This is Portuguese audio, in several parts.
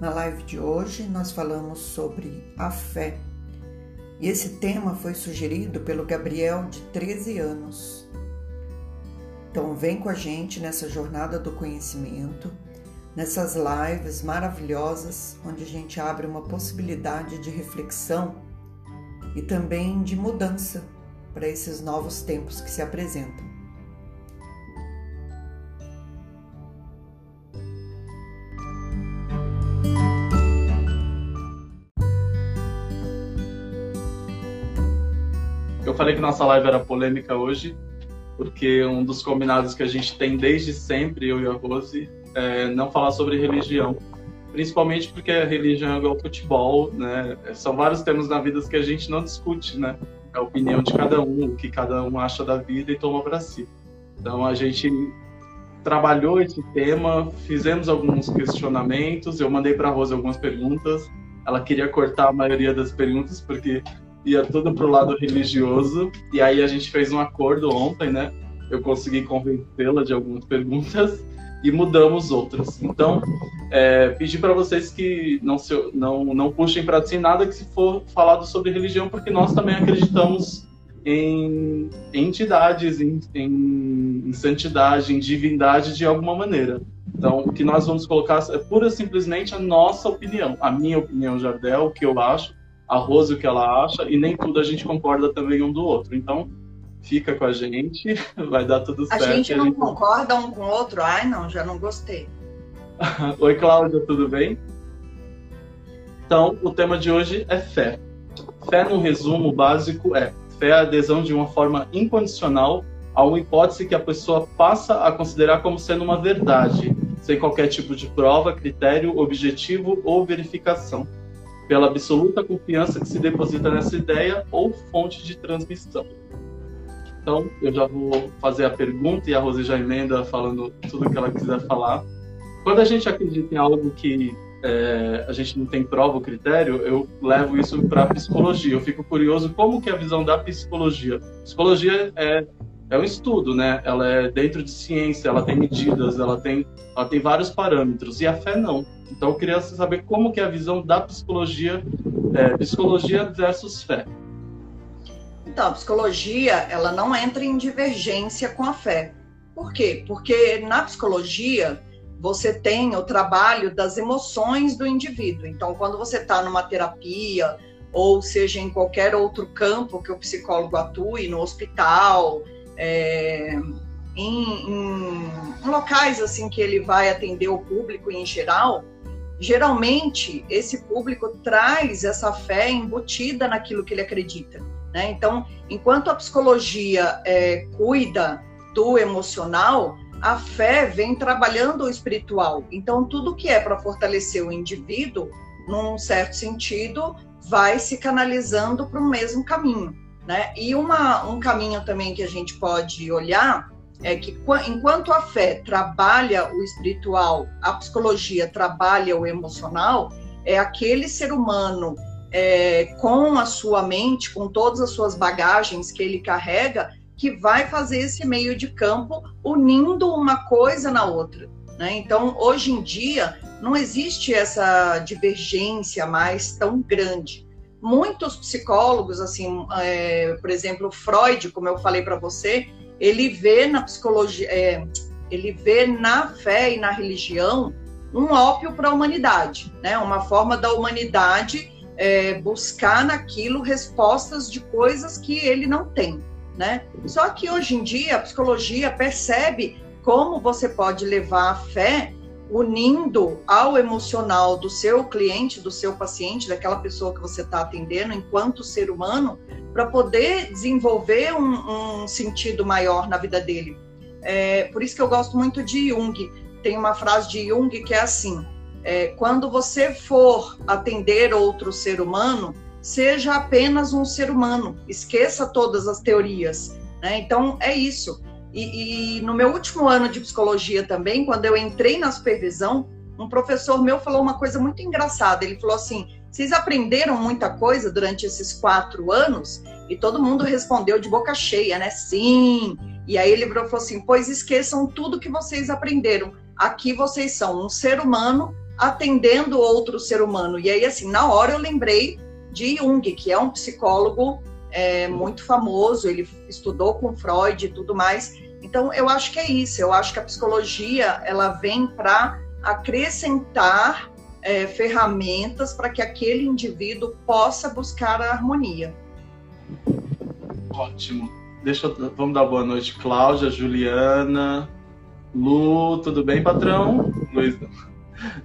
Na live de hoje nós falamos sobre a fé. E esse tema foi sugerido pelo Gabriel, de 13 anos. Então vem com a gente nessa jornada do conhecimento, nessas lives maravilhosas onde a gente abre uma possibilidade de reflexão e também de mudança para esses novos tempos que se apresentam. Falei que nossa live era polêmica hoje, porque um dos combinados que a gente tem desde sempre, eu e a Rose, é não falar sobre religião. Principalmente porque a religião é igual futebol, né? São vários temas na vida que a gente não discute, né? É a opinião de cada um, o que cada um acha da vida e toma para si. Então a gente trabalhou esse tema, fizemos alguns questionamentos, eu mandei para a Rose algumas perguntas. Ela queria cortar a maioria das perguntas porque ia tudo pro lado religioso. E aí a gente fez um acordo ontem, né? Eu consegui convencê-la de algumas perguntas e mudamos outras. Então, é, pedi para vocês que não, se, não, não puxem para si nada que se for falado sobre religião, porque nós também acreditamos em, entidades, em, em, santidade, em divindade de alguma maneira. Então, o que nós vamos colocar é pura e simplesmente a nossa opinião, a minha opinião, Jardel, o que eu acho, a Rose o que ela acha, e nem tudo a gente concorda também um do outro. Então, fica com a gente, vai dar tudo certo. A gente não a gente... concorda um com o outro? Ai, não, já não gostei. Oi, Cláudia, tudo bem? Então, o tema de hoje é fé. Fé, no resumo básico, é fé é a adesão de uma forma incondicional a uma hipótese que a pessoa passa a considerar como sendo uma verdade, sem qualquer tipo de prova, critério, objetivo ou verificação pela absoluta confiança que se deposita nessa ideia ou fonte de transmissão. Então, eu já vou fazer a pergunta e a Rose já emenda falando tudo o que ela quiser falar. Quando a gente acredita em algo que é, a gente não tem prova ou critério, eu levo isso para a psicologia. Eu fico curioso como que é a visão da psicologia. Psicologia é, é um estudo, né? Ela é dentro de ciência, ela tem medidas, ela tem, ela tem vários parâmetros. E a fé não. Então eu queria saber como que é a visão da psicologia, é, psicologia versus fé. Então, a psicologia, ela não entra em divergência com a fé. Por quê? Porque na psicologia, você tem o trabalho das emoções do indivíduo. Então, quando você está numa terapia, ou seja, em qualquer outro campo que o psicólogo atue, no hospital, é, em, em, locais assim que ele vai atender o público em geral, geralmente esse público traz essa fé embutida naquilo que ele acredita. Né? Então, enquanto a psicologia é, cuida do emocional, a fé vem trabalhando o espiritual. Então, tudo que é para fortalecer o indivíduo, num certo sentido, vai se canalizando para o mesmo caminho. Né? E uma, um caminho também que a gente pode olhar é que enquanto a fé trabalha o espiritual, a psicologia trabalha o emocional, é aquele ser humano é, com a sua mente, com todas as suas bagagens que ele carrega, que vai fazer esse meio de campo unindo uma coisa na outra. Né? Então, hoje em dia, não existe essa divergência mais tão grande. Muitos psicólogos, assim, é, por exemplo, Freud, como eu falei para você, ele vê na psicologia, é, ele vê na fé e na religião um ópio para a humanidade, né? Uma forma da humanidade é, buscar naquilo respostas de coisas que ele não tem, né? Só que hoje em dia a psicologia percebe como você pode levar a fé unindo ao emocional do seu cliente, do seu paciente, daquela pessoa que você está atendendo, enquanto ser humano, para poder desenvolver um, um, sentido maior na vida dele. É, por isso que eu gosto muito de Jung. Tem uma frase de Jung que é assim: é, quando você for atender outro ser humano, seja apenas um ser humano, esqueça todas as teorias. Né? Então é isso. E, e, no meu último ano de psicologia também, quando eu entrei na supervisão, um professor meu falou uma coisa muito engraçada. Ele falou assim: vocês aprenderam muita coisa durante esses quatro anos? E todo mundo respondeu de boca cheia, né? Sim. E aí ele falou assim: pois esqueçam tudo que vocês aprenderam. Aqui vocês são um ser humano atendendo outro ser humano. E aí, assim, na hora eu lembrei de Jung, que é um psicólogo é, muito famoso, ele estudou com Freud e tudo mais. Então, eu acho que é isso. Eu acho que a psicologia ela vem para acrescentar é, ferramentas para que aquele indivíduo possa buscar a harmonia. Ótimo. Deixa eu, vamos dar boa noite, Cláudia, Juliana, Lu, tudo bem, patrão? Luiz,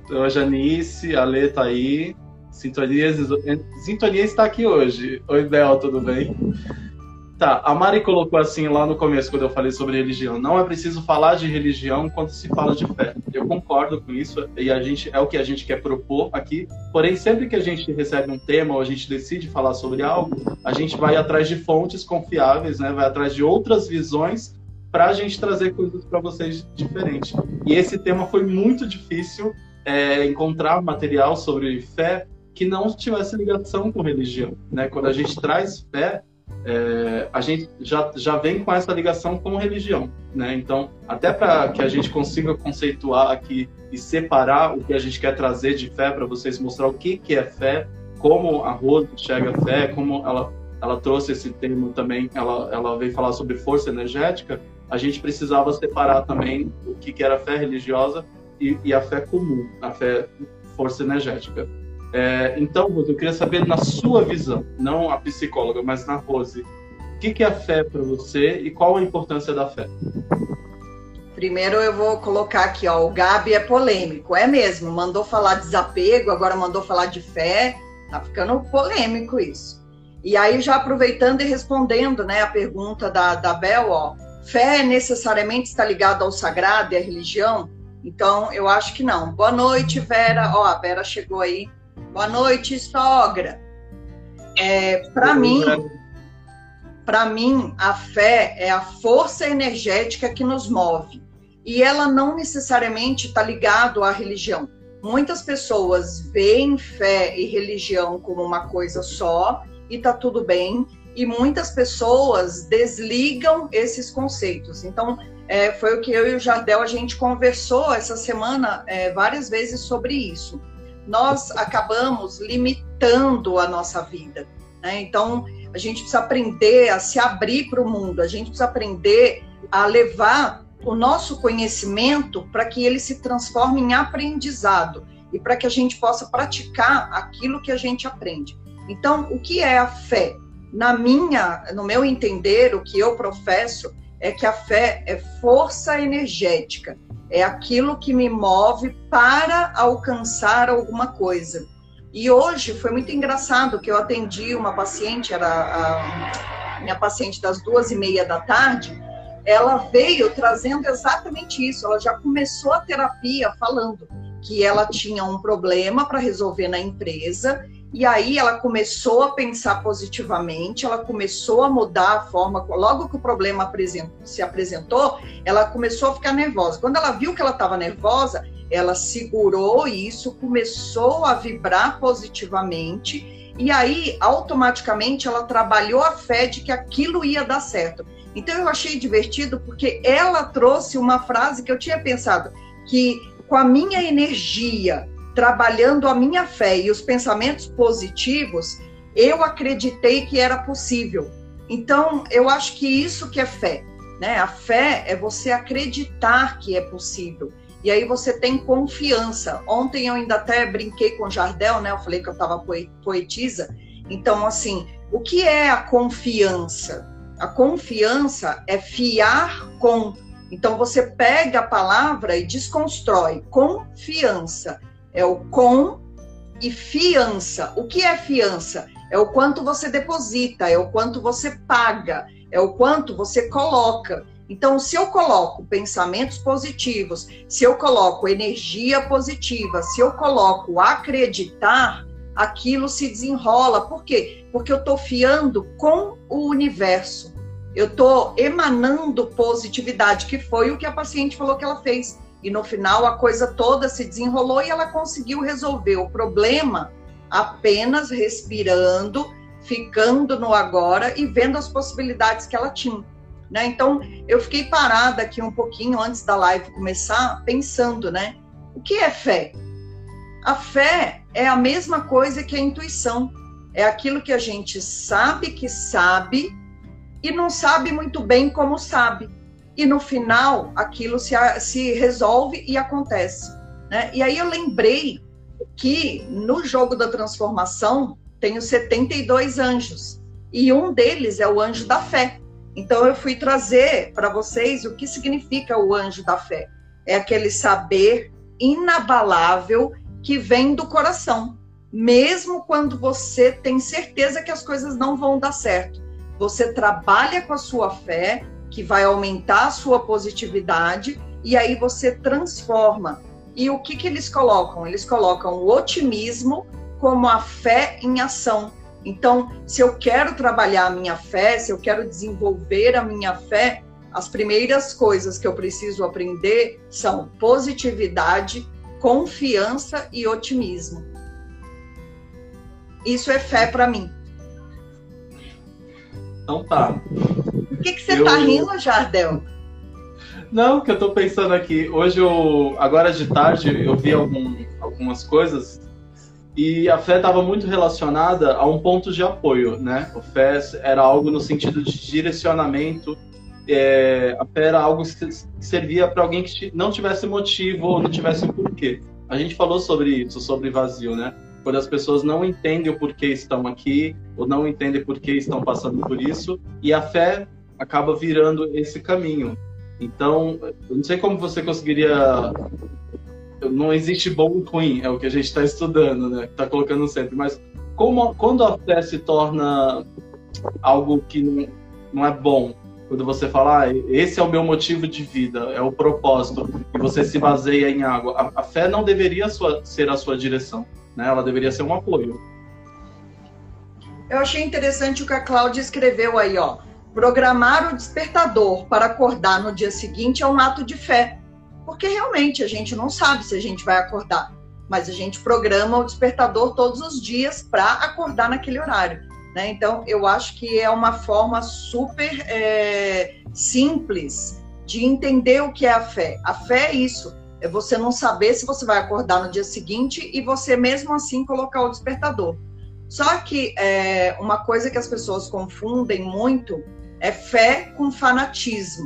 então, Janice, a Lê tá aí. Sintonia, está aqui hoje. Oi, Bel, tudo bem? Tá, a Mari colocou assim lá no começo, quando eu falei sobre religião. Não é preciso falar de religião quando se fala de fé. Eu concordo com isso e a gente é o que a gente quer propor aqui. Porém, sempre que a gente recebe um tema ou a gente decide falar sobre algo, a gente vai atrás de fontes confiáveis, né? Vai atrás de outras visões para a gente trazer coisas para vocês diferentes. E esse tema foi muito difícil é, encontrar material sobre fé que não tivesse ligação com religião, né? Quando a gente traz fé é, a gente já, já vem com essa ligação com religião, né? Então, até para que a gente consiga conceituar aqui e separar o que a gente quer trazer de fé para vocês mostrar o que, que é fé, como a Rose enxerga a fé, como ela, ela trouxe esse termo também, ela, ela veio falar sobre força energética, a gente precisava separar também o que, que era fé religiosa e, e a fé comum, a fé força energética. É, então, Rose, eu queria saber na sua visão, não a psicóloga, mas na Rose, o que, que é a fé para você e qual a importância da fé? Primeiro eu vou colocar aqui, ó, o Gabi é polêmico, é mesmo, mandou falar de desapego, agora mandou falar de fé, tá ficando polêmico isso. E aí, já aproveitando e respondendo né, a pergunta da, da Bel, ó, fé necessariamente está ligada ao sagrado e à religião? Então, eu acho que não. Boa noite, Vera. Ó, a Vera chegou aí. Boa noite, sogra. É, para mim, para mim, a fé é a força energética que nos move. E ela não necessariamente está ligado à religião. Muitas pessoas veem fé e religião como uma coisa só e tá tudo bem. E muitas pessoas desligam esses conceitos. Então, é, foi o que eu e o Jardel a gente conversou essa semana é, várias vezes sobre isso nós acabamos limitando a nossa vida. Né? Então, a gente precisa aprender a se abrir para o mundo, a gente precisa aprender a levar o nosso conhecimento para que ele se transforme em aprendizado e para que a gente possa praticar aquilo que a gente aprende. Então, o que é a fé? Na minha, no meu entender, o que eu professo é que a fé é força energética é aquilo que me move para alcançar alguma coisa. E hoje foi muito engraçado que eu atendi uma paciente, era a minha paciente das duas e meia da tarde, ela veio trazendo exatamente isso. Ela já começou a terapia falando que ela tinha um problema para resolver na empresa e aí ela começou a pensar positivamente, ela começou a mudar a forma. Logo que o problema se apresentou, ela começou a ficar nervosa. Quando ela viu que ela estava nervosa, ela segurou isso, começou a vibrar positivamente, e aí automaticamente ela trabalhou a fé de que aquilo ia dar certo. Então eu achei divertido porque ela trouxe uma frase que eu tinha pensado que com a minha energia trabalhando a minha fé e os pensamentos positivos, eu acreditei que era possível. Então, eu acho que isso que é fé, né? A fé é você acreditar que é possível. E aí você tem confiança. Ontem eu ainda até brinquei com o Jardel, né? Eu falei que eu estava poetisa. Então, assim, o que é a confiança? A confiança é fiar com. Então, você pega a palavra e desconstrói. Confiança é o com e fiança. O que é fiança? É o quanto você deposita, é o quanto você paga, é o quanto você coloca. Então, se eu coloco pensamentos positivos, se eu coloco energia positiva, se eu coloco acreditar, aquilo se desenrola. Por quê? Porque eu estou fiando com o universo. Eu estou emanando positividade, que foi o que a paciente falou que ela fez. E no final a coisa toda se desenrolou e ela conseguiu resolver o problema apenas respirando, ficando no agora e vendo as possibilidades que ela tinha. Né? Então, eu fiquei parada aqui um pouquinho antes da live começar, pensando, né? O que é fé? A fé é a mesma coisa que a intuição. É aquilo que a gente sabe que sabe e não sabe muito bem como sabe. E no final, aquilo se, se resolve e acontece. Né? E aí eu lembrei que no jogo da transformação tenho 72 anjos e um deles é o anjo da fé. Então eu fui trazer para vocês o que significa o anjo da fé. É aquele saber inabalável que vem do coração, mesmo quando você tem certeza que as coisas não vão dar certo. Você trabalha com a sua fé, que vai aumentar a sua positividade, e aí você transforma. E o que, que eles colocam? Eles colocam o otimismo como a fé em ação. Então, se eu quero trabalhar a minha fé, se eu quero desenvolver a minha fé, as primeiras coisas que eu preciso aprender são positividade, confiança e otimismo. Isso é fé para mim. Então tá. O que, que você eu... tá rindo, Jardel? Não, que eu tô pensando aqui. Hoje, eu, agora de tarde, eu vi algum, algumas coisas e a fé estava muito relacionada a um ponto de apoio, né? A fé era algo no sentido de direcionamento, é, a fé era algo que servia para alguém que não tivesse motivo ou não tivesse porquê. A gente falou sobre isso, sobre vazio, né? Quando as pessoas não entendem o porquê estão aqui, ou não entendem por que estão passando por isso, e a fé acaba virando esse caminho. Então, eu não sei como você conseguiria não existe bom e ruim, é o que a gente está estudando, né? Está colocando sempre. Mas como, quando a fé se torna algo que não, não é bom, quando você fala, ah, esse é o meu motivo de vida, é o propósito, e você se baseia em água, a, a fé não deveria sua, ser a sua direção, né? Ela deveria ser um apoio. Eu achei interessante o que a Cláudia escreveu aí, ó. Programar o despertador para acordar no dia seguinte é um ato de fé porque realmente a gente não sabe se a gente vai acordar, mas a gente programa o despertador todos os dias para acordar naquele horário. Né? Então, eu acho que é uma forma super é, simples de entender o que é a fé. A fé é isso, é você não saber se você vai acordar no dia seguinte e você mesmo assim colocar o despertador. Só que é, uma coisa que as pessoas confundem muito é fé com fanatismo.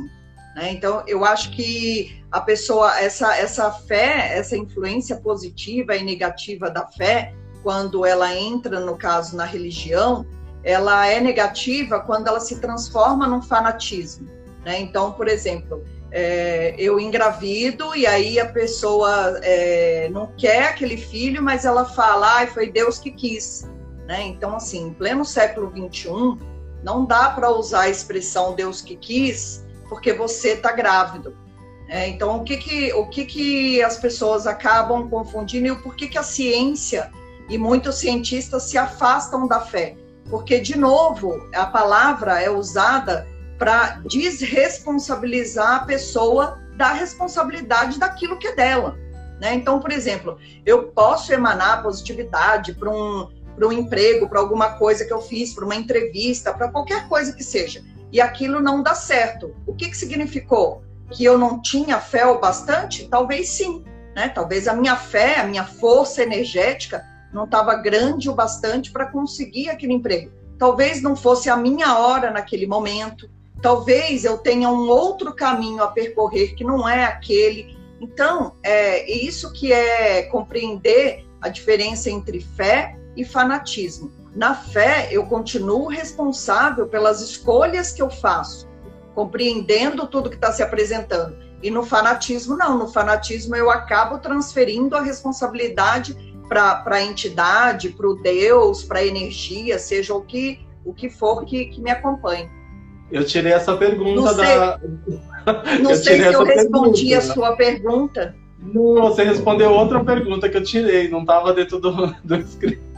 Né? Então, eu acho que a pessoa, essa, essa fé, essa influência positiva e negativa da fé, quando ela entra, no caso, na religião, ela é negativa quando ela se transforma num fanatismo. Né? Então, por exemplo, é, eu engravido e aí a pessoa é, não quer aquele filho, mas ela fala, ah, foi Deus que quis. Né? Então, assim, em pleno século XXI, não dá para usar a expressão Deus que quis porque você está grávido. É, então, o que que, o que que as pessoas acabam confundindo e o porquê que a ciência e muitos cientistas se afastam da fé? Porque, de novo, a palavra é usada para desresponsabilizar a pessoa da responsabilidade daquilo que é dela. Né? Então, por exemplo, eu posso emanar positividade para um, um emprego, para alguma coisa que eu fiz, para uma entrevista, para qualquer coisa que seja e aquilo não dá certo. O que, que significou? Que eu não tinha fé o bastante? Talvez sim. Né? Talvez a minha fé, a minha força energética não estava grande o bastante para conseguir aquele emprego. Talvez não fosse a minha hora naquele momento. Talvez eu tenha um outro caminho a percorrer que não é aquele. Então, é isso que é compreender a diferença entre fé e fanatismo. Na fé, eu continuo responsável pelas escolhas que eu faço, compreendendo tudo que está se apresentando. E no fanatismo, não. No fanatismo, eu acabo transferindo a responsabilidade para a entidade, para o Deus, para a energia, seja o que, o que for que, que me acompanhe. Eu tirei essa pergunta não sei, da. Não sei se eu respondi pergunta. a sua pergunta. Não, você respondeu outra pergunta que eu tirei, não estava dentro do, do script.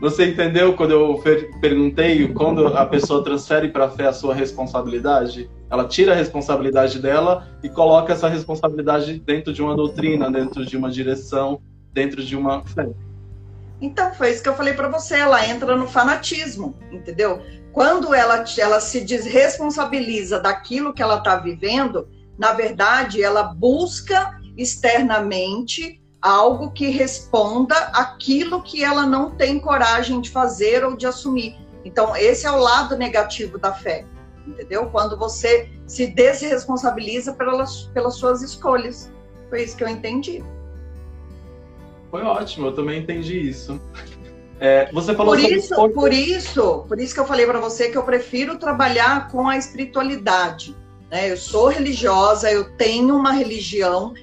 Você entendeu quando eu perguntei quando a pessoa transfere para a fé a sua responsabilidade? Ela tira a responsabilidade dela e coloca essa responsabilidade dentro de uma doutrina, dentro de uma direção, dentro de uma fé. Então, foi isso que eu falei para você. Ela entra no fanatismo, entendeu? Quando ela, ela se desresponsabiliza daquilo que ela está vivendo, na verdade, ela busca externamente algo que responda aquilo que ela não tem coragem de fazer ou de assumir. Então, esse é o lado negativo da fé, entendeu? Quando você se desresponsabiliza pelas, pelas suas escolhas. Foi isso que eu entendi. Foi ótimo, eu também entendi isso. É, você falou por isso, por isso, por isso que eu falei para você que eu prefiro trabalhar com a espiritualidade. Né? Eu sou religiosa, eu tenho uma religião,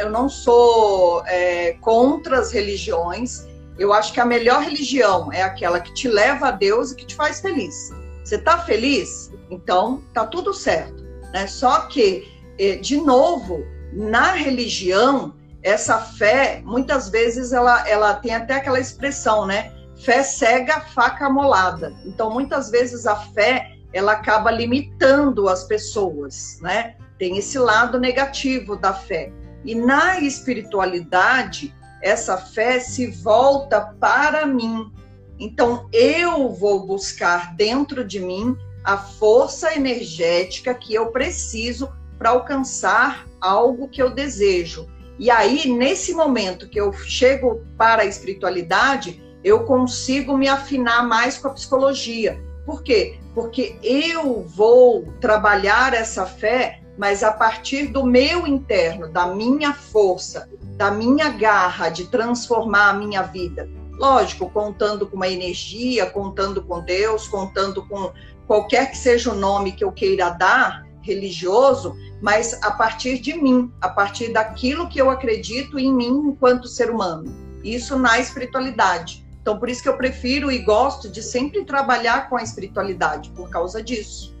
eu não sou é, contra as religiões. Eu acho que a melhor religião é aquela que te leva a Deus e que te faz feliz. Você está feliz? Então tá tudo certo. Né? Só que, é, de novo, na religião, essa fé, muitas vezes, ela, ela tem até aquela expressão, né? Fé cega, faca molada. Então, muitas vezes, a fé ela acaba limitando as pessoas, né? Tem esse lado negativo da fé. E na espiritualidade, essa fé se volta para mim. Então, eu vou buscar dentro de mim a força energética que eu preciso para alcançar algo que eu desejo. E aí, nesse momento que eu chego para a espiritualidade, eu consigo me afinar mais com a psicologia. Por quê? Porque eu vou trabalhar essa fé, mas a partir do meu interno, da minha força, da minha garra de transformar a minha vida. Lógico, contando com uma energia, contando com Deus, contando com qualquer que seja o nome que eu queira dar, religioso, mas a partir de mim, a partir daquilo que eu acredito em mim enquanto ser humano. Isso na espiritualidade. Então, por isso que eu prefiro e gosto de sempre trabalhar com a espiritualidade, por causa disso.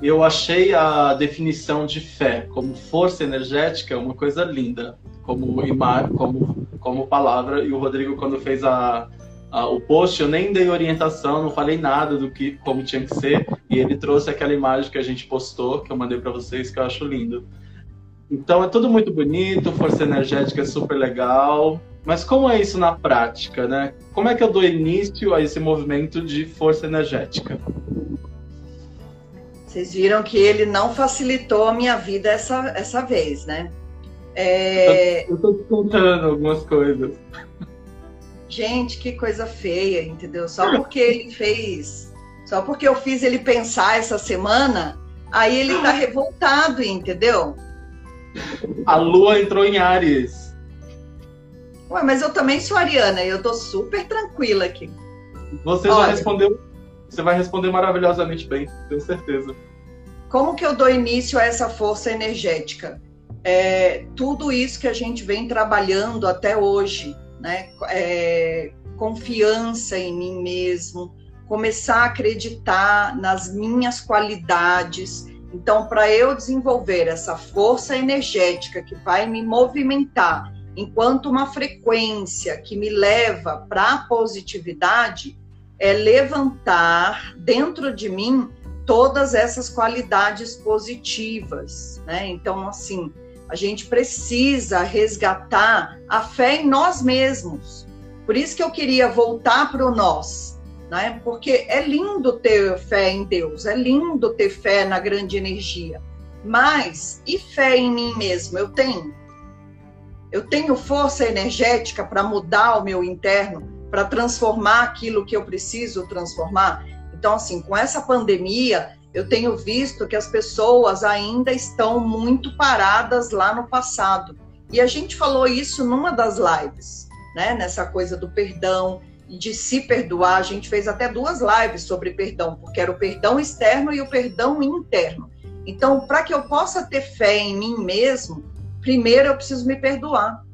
Eu achei a definição de fé como força energética uma coisa linda, como imar, como, como palavra. E o Rodrigo, quando fez a, a, o post, eu nem dei orientação, não falei nada do que como tinha que ser. E ele trouxe aquela imagem que a gente postou, que eu mandei para vocês, que eu acho lindo. Então é tudo muito bonito, força energética é super legal, mas como é isso na prática, né? Como é que eu dou início a esse movimento de força energética? Vocês viram que ele não facilitou a minha vida essa, essa vez, né? É... Eu estou te contando algumas coisas. Gente, que coisa feia, entendeu? Só porque ele fez, só porque eu fiz ele pensar essa semana, aí ele tá revoltado, entendeu? A lua entrou em Ares. Ué, mas eu também sou ariana e eu tô super tranquila aqui. Você Olha, já respondeu. Você vai responder maravilhosamente bem, tenho certeza. Como que eu dou início a essa força energética? É, tudo isso que a gente vem trabalhando até hoje, né? É, confiança em mim mesmo, começar a acreditar nas minhas qualidades. Então, para eu desenvolver essa força energética que vai me movimentar enquanto uma frequência que me leva para a positividade é levantar dentro de mim todas essas qualidades positivas, né? Então, assim, a gente precisa resgatar a fé em nós mesmos. Por isso que eu queria voltar para o nós, né? Porque é lindo ter fé em Deus, é lindo ter fé na grande energia. Mas e fé em mim mesmo? Eu tenho? Eu tenho força energética para mudar o meu interno, para transformar aquilo que eu preciso transformar. Então, assim, com essa pandemia, eu tenho visto que as pessoas ainda estão muito paradas lá no passado. E a gente falou isso numa das lives, né? Nessa coisa do perdão e de se perdoar. A gente fez até duas lives sobre perdão, porque era o perdão externo e o perdão interno. Então, para que eu possa ter fé em mim mesmo, primeiro eu preciso me perdoar.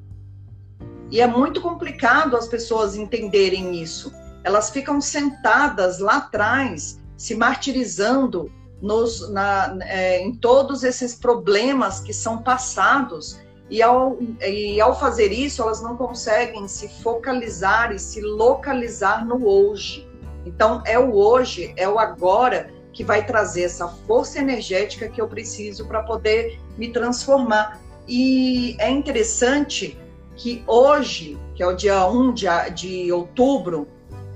E é muito complicado as pessoas entenderem isso. Elas ficam sentadas lá atrás, se martirizando nos, na, é, em todos esses problemas que são passados. E ao, e ao fazer isso, elas não conseguem se focalizar e se localizar no hoje. Então, é o hoje, é o agora que vai trazer essa força energética que eu preciso para poder me transformar. E é interessante que hoje, que é o dia 1 de, outubro,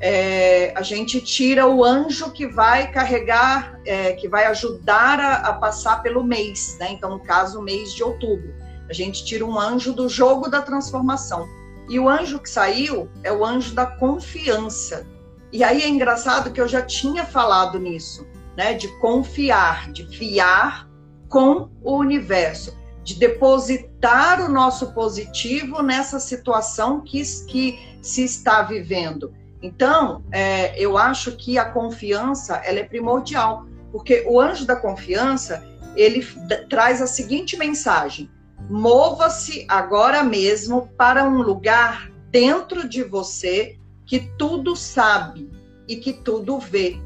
é, a gente tira o anjo que vai carregar, é, que vai ajudar a, a, passar pelo mês, né? Então, no caso, o mês de outubro. A gente tira um anjo do jogo da transformação. E o anjo que saiu é o anjo da confiança. E aí é engraçado que eu já tinha falado nisso, né? De confiar, de fiar com o universo, de depositar o nosso positivo nessa situação que, que se está vivendo. Então, é, eu acho que a confiança ela é primordial, porque o anjo da confiança ele traz a seguinte mensagem: Mova-se agora mesmo para um lugar dentro de você que tudo sabe e que tudo vê.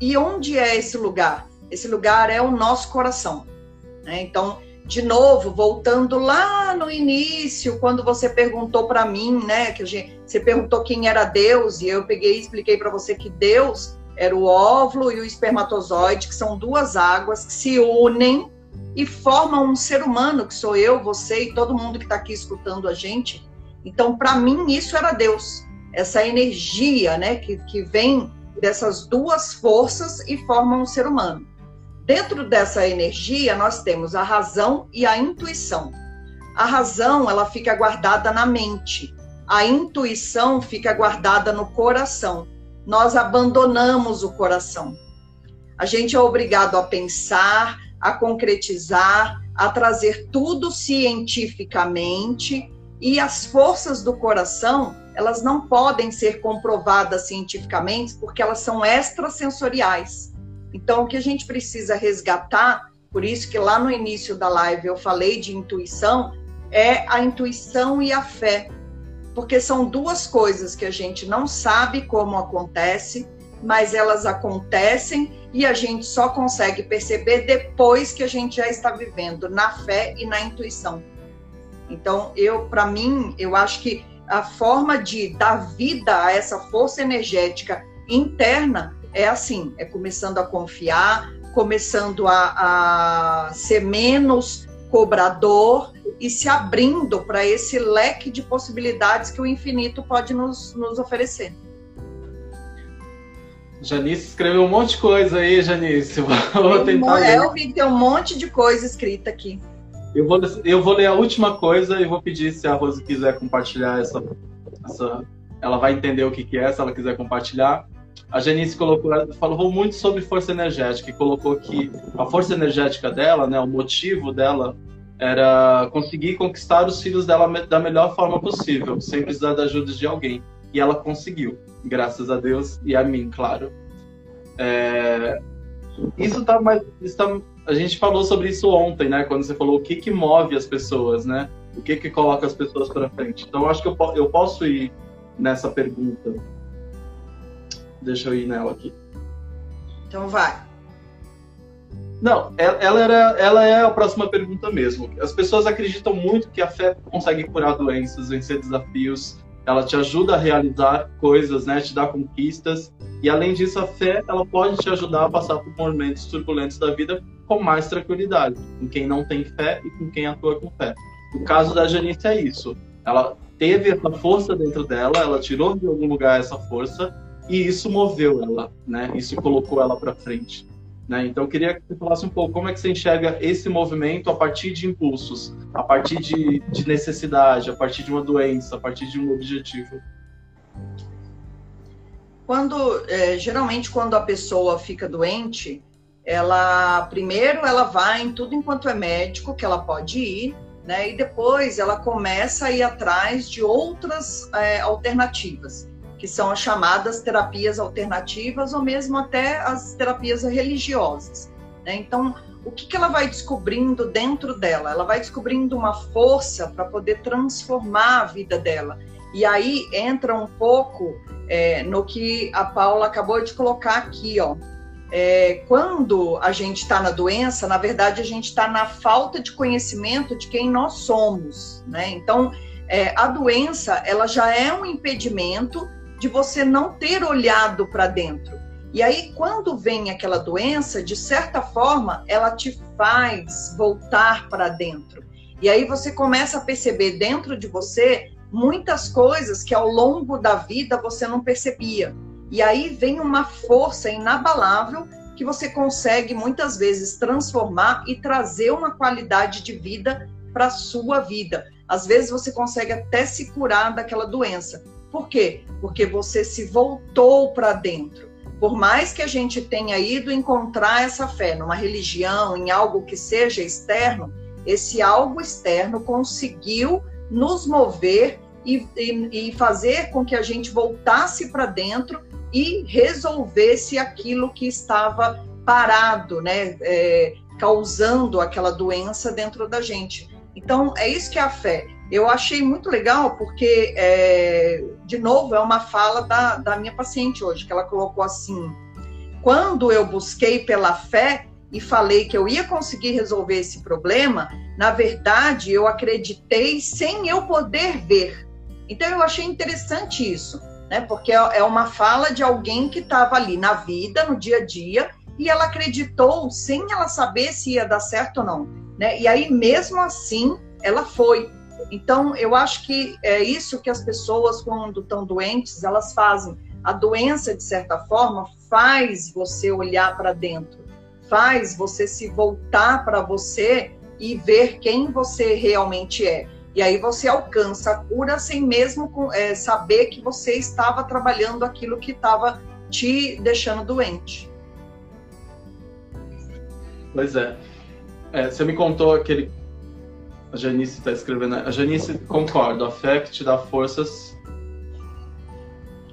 E onde é esse lugar? Esse lugar é o nosso coração. Né? Então, de novo, voltando lá no início, quando você perguntou para mim, né, que gente, você perguntou quem era Deus, e eu peguei e expliquei para você que Deus era o óvulo e o espermatozoide, que são duas águas que se unem e formam um ser humano, que sou eu, você e todo mundo que está aqui escutando a gente. Então, para mim, isso era Deus, essa energia né, que, que vem dessas duas forças e formam um ser humano. Dentro dessa energia, nós temos a razão e a intuição. A razão, ela fica guardada na mente. A intuição fica guardada no coração. Nós abandonamos o coração. A gente é obrigado a pensar, a concretizar, a trazer tudo cientificamente e as forças do coração, elas não podem ser comprovadas cientificamente porque elas são extrasensoriais. Então, o que a gente precisa resgatar, por isso que lá no início da live eu falei de intuição, é a intuição e a fé. Porque são duas coisas que a gente não sabe como acontece, mas elas acontecem e a gente só consegue perceber depois que a gente já está vivendo na fé e na intuição. Então, eu, para mim, eu acho que a forma de dar vida a essa força energética interna é assim: é começando a confiar, começando a, a ser menos cobrador e se abrindo para esse leque de possibilidades que o infinito pode nos, nos oferecer. Janice escreveu um monte de coisa aí, Janice. Vou tentar ler. Eu vi que tem um monte de coisa escrita aqui. Eu vou, eu vou ler a última coisa e vou pedir se a Rose quiser compartilhar essa, essa. Ela vai entender o que, que é, se ela quiser compartilhar. A Janice colocou, falou muito sobre força energética e colocou que a força energética dela, né, o motivo dela era conseguir conquistar os filhos dela da melhor forma possível, sem precisar da ajuda de alguém. E ela conseguiu graças a Deus e a mim, claro. É... Isso tá mais. Isso tá... A gente falou sobre isso ontem, né? Quando você falou o que, que move as pessoas, né? O que, que coloca as pessoas para frente. Então, acho que eu, eu posso ir nessa pergunta. Deixa eu ir nela aqui. Então, vai. Não, ela, era, ela é a próxima pergunta mesmo. As pessoas acreditam muito que a fé consegue curar doenças, vencer desafios, ela te ajuda a realizar coisas, né, te dá conquistas, e além disso a fé, ela pode te ajudar a passar por momentos turbulentos da vida com mais tranquilidade, com quem não tem fé e com quem atua com fé. O caso da Janice é isso. Ela teve essa força dentro dela, ela tirou de algum lugar essa força e isso moveu ela, né? Isso colocou ela para frente. Né? Então, eu queria que você falasse um pouco como é que você enxerga esse movimento a partir de impulsos, a partir de, de necessidade, a partir de uma doença, a partir de um objetivo. Quando, é, geralmente, quando a pessoa fica doente, ela primeiro ela vai em tudo enquanto é médico que ela pode ir, né? E depois ela começa a ir atrás de outras é, alternativas que são as chamadas terapias alternativas ou mesmo até as terapias religiosas. Né? Então, o que, que ela vai descobrindo dentro dela? Ela vai descobrindo uma força para poder transformar a vida dela. E aí entra um pouco é, no que a Paula acabou de colocar aqui, ó. É, quando a gente está na doença, na verdade a gente está na falta de conhecimento de quem nós somos, né? Então, é, a doença ela já é um impedimento de você não ter olhado para dentro. E aí, quando vem aquela doença, de certa forma, ela te faz voltar para dentro. E aí você começa a perceber dentro de você muitas coisas que ao longo da vida você não percebia. E aí vem uma força inabalável que você consegue muitas vezes transformar e trazer uma qualidade de vida para a sua vida. Às vezes você consegue até se curar daquela doença. Por quê? Porque você se voltou para dentro. Por mais que a gente tenha ido encontrar essa fé numa religião, em algo que seja externo, esse algo externo conseguiu nos mover e, e, e fazer com que a gente voltasse para dentro e resolvesse aquilo que estava parado, né, é, causando aquela doença dentro da gente. Então, é isso que é a fé. Eu achei muito legal porque, é, de novo, é uma fala da, da minha paciente hoje, que ela colocou assim: quando eu busquei pela fé e falei que eu ia conseguir resolver esse problema, na verdade, eu acreditei sem eu poder ver. Então, eu achei interessante isso, né? Porque é, é uma fala de alguém que estava ali na vida, no dia a dia, e ela acreditou sem ela saber se ia dar certo ou não, né? E aí, mesmo assim, ela foi. Então, eu acho que é isso que as pessoas, quando estão doentes, elas fazem. A doença, de certa forma, faz você olhar para dentro, faz você se voltar para você e ver quem você realmente é. E aí você alcança a cura sem mesmo é, saber que você estava trabalhando aquilo que estava te deixando doente. Pois é. é. Você me contou aquele. A Janice está escrevendo. A Janice concorda, a fé que te dá forças.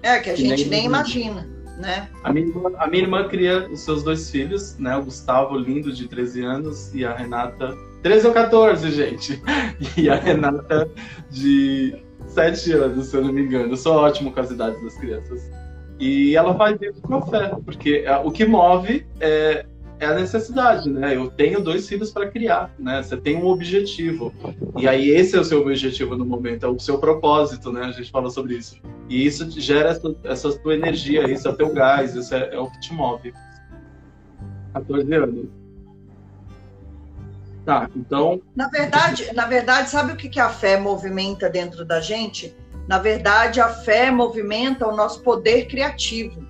É, que a que gente nem, nem imagina, né? A minha, irmã, a minha irmã cria os seus dois filhos, né? O Gustavo, lindo, de 13 anos, e a Renata. 13 ou 14, gente! E a Renata, de 7 anos, se eu não me engano. Eu sou ótimo com as idades das crianças. E ela faz isso com a fé, porque é, o que move é é a necessidade, né? Eu tenho dois filhos para criar, né? Você tem um objetivo. E aí esse é o seu objetivo no momento, é o seu propósito, né? A gente fala sobre isso. E isso gera essa, essa tua energia, isso é teu gás, isso é, é o que te move. 14 anos. Tá, então. Na verdade, na verdade, sabe o que, que a fé movimenta dentro da gente? Na verdade, a fé movimenta o nosso poder criativo.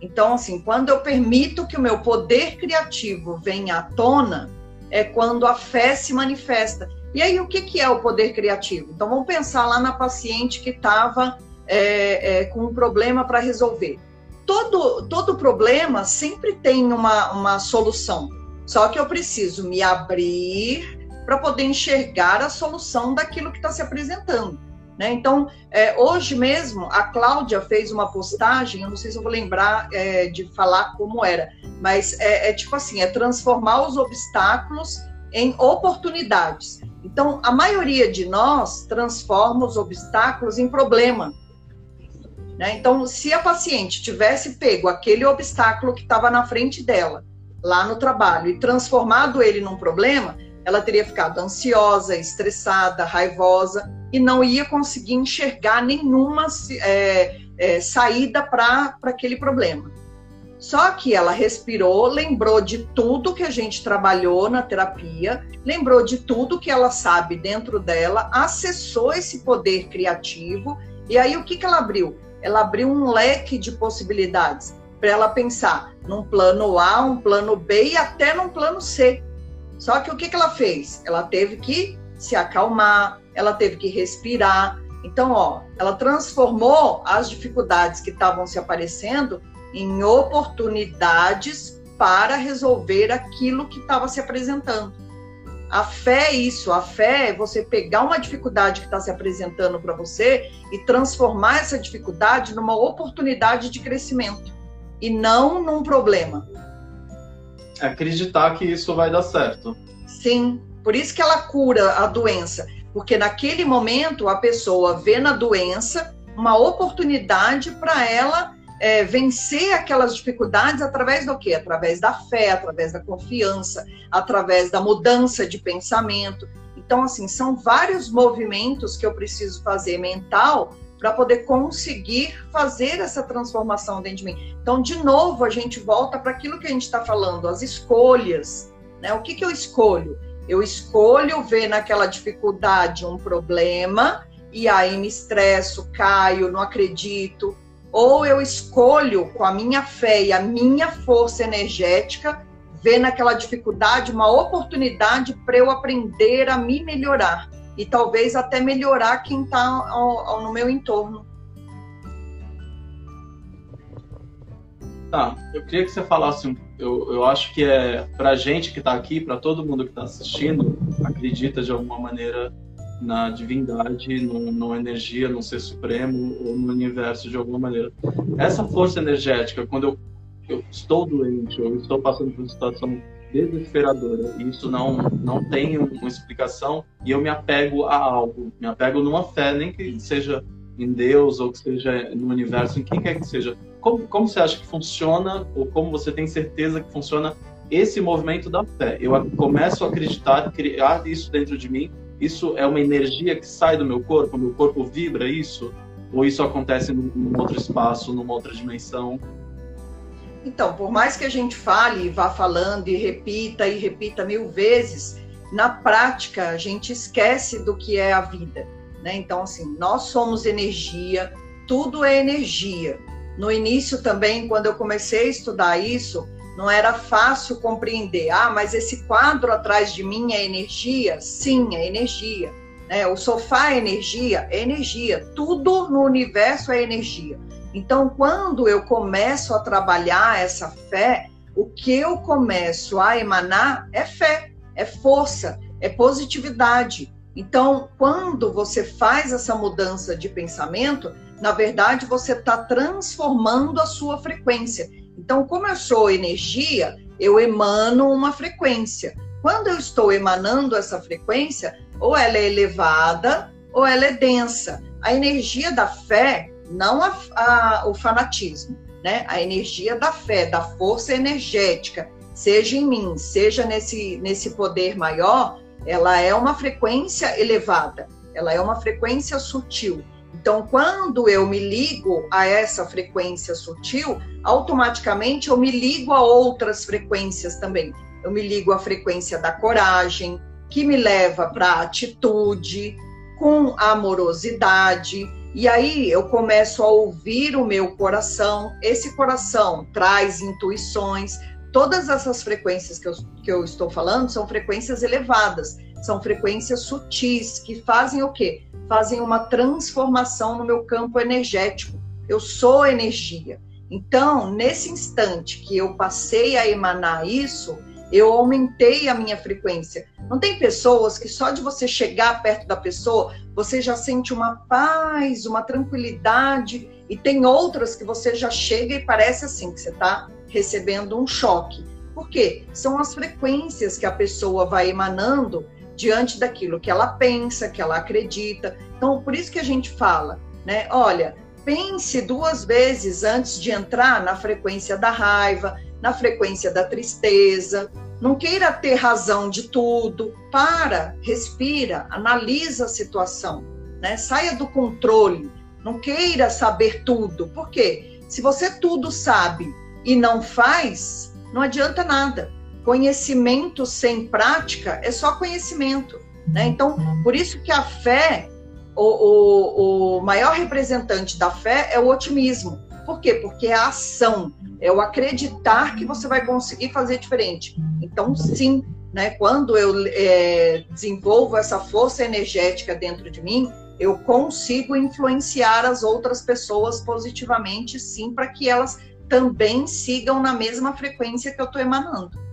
Então, assim, quando eu permito que o meu poder criativo venha à tona, é quando a fé se manifesta. E aí, o que, que é o poder criativo? Então, vamos pensar lá na paciente que estava é, é, com um problema para resolver. Todo, todo problema sempre tem uma, uma solução, só que eu preciso me abrir para poder enxergar a solução daquilo que está se apresentando. Né? Então, é, hoje mesmo, a Cláudia fez uma postagem, eu não sei se eu vou lembrar é, de falar como era, mas é, é, tipo assim, é transformar os obstáculos em oportunidades. Então, a maioria de nós transforma os obstáculos em problema. Né? Então, se a paciente tivesse pego aquele obstáculo que estava na frente dela, lá no trabalho, e transformado ele num problema, ela teria ficado ansiosa, estressada, raivosa e não ia conseguir enxergar nenhuma é, é, saída para aquele problema. Só que ela respirou, lembrou de tudo que a gente trabalhou na terapia, lembrou de tudo que ela sabe dentro dela, acessou esse poder criativo e aí o que, que ela abriu? Ela abriu um leque de possibilidades para ela pensar num plano A, um plano B e até num plano C. Só que o que, que ela fez? Ela teve que se acalmar, ela teve que respirar. Então, ó, ela transformou as dificuldades que estavam se aparecendo em oportunidades para resolver aquilo que estava se apresentando. A fé é isso, a fé é você pegar uma dificuldade que está se apresentando para você e transformar essa dificuldade numa oportunidade de crescimento e não num problema acreditar que isso vai dar certo. Sim, por isso que ela cura a doença, porque naquele momento a pessoa vê na doença uma oportunidade para ela é, vencer aquelas dificuldades através do quê? Através da fé, através da confiança, através da mudança de pensamento. Então, assim, são vários movimentos que eu preciso fazer mental para poder conseguir fazer essa transformação dentro de mim. Então, de novo, a gente volta para aquilo que a gente está falando, as escolhas. Né? O que, que eu escolho? Eu escolho ver naquela dificuldade um problema e aí me estresso, caio, não acredito. Ou eu escolho, com a minha fé e a minha força energética, vê naquela dificuldade uma oportunidade para eu aprender a me melhorar e talvez até melhorar quem está no meu entorno. Tá, eu queria que você falasse, eu, eu acho que é para gente que está aqui, para todo mundo que está assistindo, acredita de alguma maneira na divindade, no, numa energia, no ser supremo ou no universo de alguma maneira. Essa força energética, quando eu, eu estou doente ou estou passando por uma situação desesperadora e isso não não tem uma explicação e eu me apego a algo, me apego numa fé, nem que seja em Deus ou que seja no universo, em quem quer que seja. Como, como você acha que funciona ou como você tem certeza que funciona esse movimento da fé? Eu começo a acreditar, criar isso dentro de mim isso é uma energia que sai do meu corpo? Meu corpo vibra isso? Ou isso acontece num, num outro espaço, numa outra dimensão? Então, por mais que a gente fale, vá falando e repita e repita mil vezes, na prática a gente esquece do que é a vida. Né? Então, assim, nós somos energia, tudo é energia. No início também, quando eu comecei a estudar isso, não era fácil compreender. Ah, mas esse quadro atrás de mim é energia? Sim, é energia. Né? O sofá é energia? É energia. Tudo no universo é energia. Então, quando eu começo a trabalhar essa fé, o que eu começo a emanar é fé, é força, é positividade. Então, quando você faz essa mudança de pensamento, na verdade, você está transformando a sua frequência. Então, como eu sou energia, eu emano uma frequência. Quando eu estou emanando essa frequência, ou ela é elevada ou ela é densa. A energia da fé, não a, a, o fanatismo, né? A energia da fé, da força energética, seja em mim, seja nesse, nesse poder maior, ela é uma frequência elevada, ela é uma frequência sutil. Então, quando eu me ligo a essa frequência sutil, automaticamente eu me ligo a outras frequências também. Eu me ligo à frequência da coragem, que me leva para a atitude, com amorosidade. E aí eu começo a ouvir o meu coração. Esse coração traz intuições. Todas essas frequências que eu, que eu estou falando são frequências elevadas, são frequências sutis que fazem o quê? fazem uma transformação no meu campo energético. Eu sou energia. Então, nesse instante que eu passei a emanar isso, eu aumentei a minha frequência. Não tem pessoas que só de você chegar perto da pessoa, você já sente uma paz, uma tranquilidade, e tem outras que você já chega e parece assim que você está recebendo um choque. Por quê? São as frequências que a pessoa vai emanando diante daquilo que ela pensa, que ela acredita. Então, por isso que a gente fala, né? Olha, pense duas vezes antes de entrar na frequência da raiva, na frequência da tristeza. Não queira ter razão de tudo. Para, respira, analisa a situação, né? Saia do controle. Não queira saber tudo. Por quê? Se você tudo sabe e não faz, não adianta nada. Conhecimento sem prática é só conhecimento. Né? Então, por isso que a fé, o, o, o maior representante da fé é o otimismo. Por quê? Porque é a ação, é o acreditar que você vai conseguir fazer diferente. Então, sim, né, quando eu é, desenvolvo essa força energética dentro de mim, eu consigo influenciar as outras pessoas positivamente, sim, para que elas também sigam na mesma frequência que eu estou emanando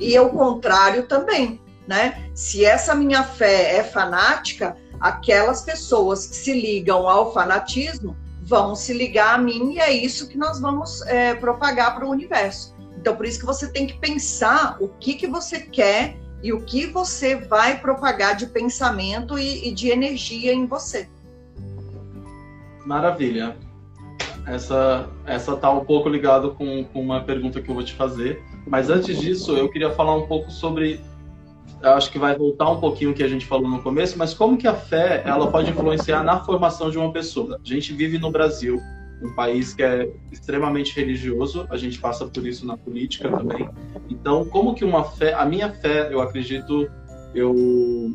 e o contrário também, né? Se essa minha fé é fanática, aquelas pessoas que se ligam ao fanatismo vão se ligar a mim e é isso que nós vamos é, propagar para o universo. Então, por isso que você tem que pensar o que, que você quer e o que você vai propagar de pensamento e, e de energia em você. Maravilha. Essa, essa tá um pouco ligado com, com uma pergunta que eu vou te fazer. Mas antes disso, eu queria falar um pouco sobre acho que vai voltar um pouquinho o que a gente falou no começo, mas como que a fé ela pode influenciar na formação de uma pessoa? A gente vive no Brasil, um país que é extremamente religioso, a gente passa por isso na política também. Então, como que uma fé, a minha fé, eu acredito, eu,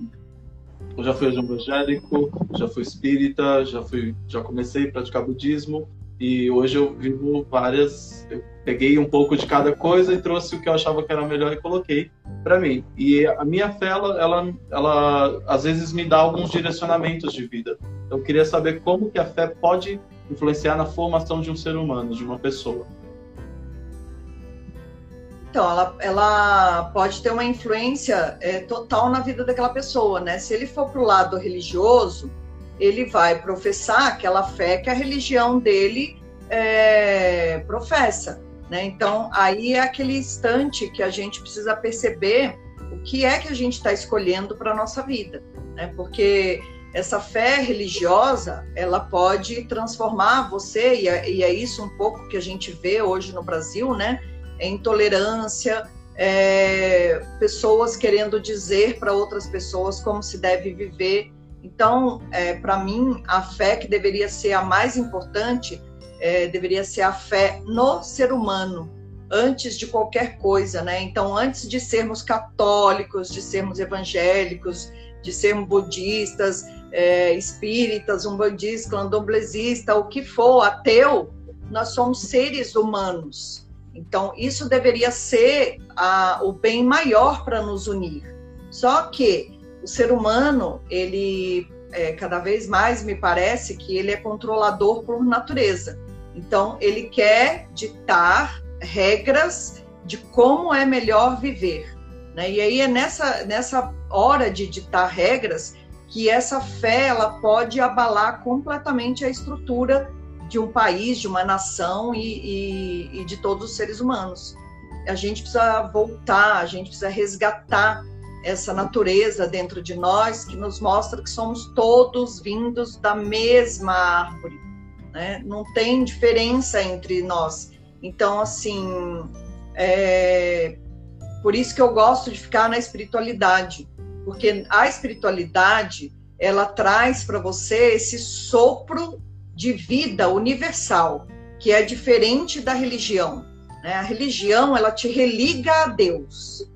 eu já fui evangélico, já fui espírita, já fui, já comecei a praticar budismo, E hoje eu vivo várias. Eu peguei um pouco de cada coisa e trouxe o que eu achava que era melhor e coloquei para mim. E a minha fé, ela, ela, ela, às vezes me dá alguns direcionamentos de vida. Eu queria saber como que a fé pode influenciar na formação de um ser humano, de uma pessoa. Então, ela, ela pode ter uma influência é, total na vida daquela pessoa, né? Se ele for para o lado religioso, ele vai professar aquela fé que a religião dele é, professa. Né? Então, aí é aquele instante que a gente precisa perceber o que é que a gente está escolhendo para a nossa vida. Né? Porque essa fé religiosa, ela pode transformar você, e é, e é isso um pouco que a gente vê hoje no Brasil, né? É intolerância, é, pessoas querendo dizer para outras pessoas como se deve viver. Então, é, para mim, a fé que deveria ser a mais importante é, deveria ser a fé no ser humano, antes de qualquer coisa, né? Então, antes de sermos católicos, de sermos evangélicos, de sermos budistas, é, espíritas, umbandistas, candomblessista, o que for, ateu, nós somos seres humanos. Então, isso deveria ser a, o bem maior para nos unir. Só que o ser humano, ele é, cada vez mais me parece que ele é controlador por natureza. Então, ele quer ditar regras de como é melhor viver. Né? E aí é nessa, nessa hora de ditar regras que essa fé ela pode abalar completamente a estrutura de um país, de uma nação e, e, e de todos os seres humanos. A gente precisa voltar, a gente precisa resgatar essa natureza dentro de nós que nos mostra que somos todos vindos da mesma árvore, né? Não tem diferença entre nós. Então, assim, é... por isso que eu gosto de ficar na espiritualidade, porque a espiritualidade ela traz para você esse sopro de vida universal, que é diferente da religião. Né? A religião ela te religa a Deus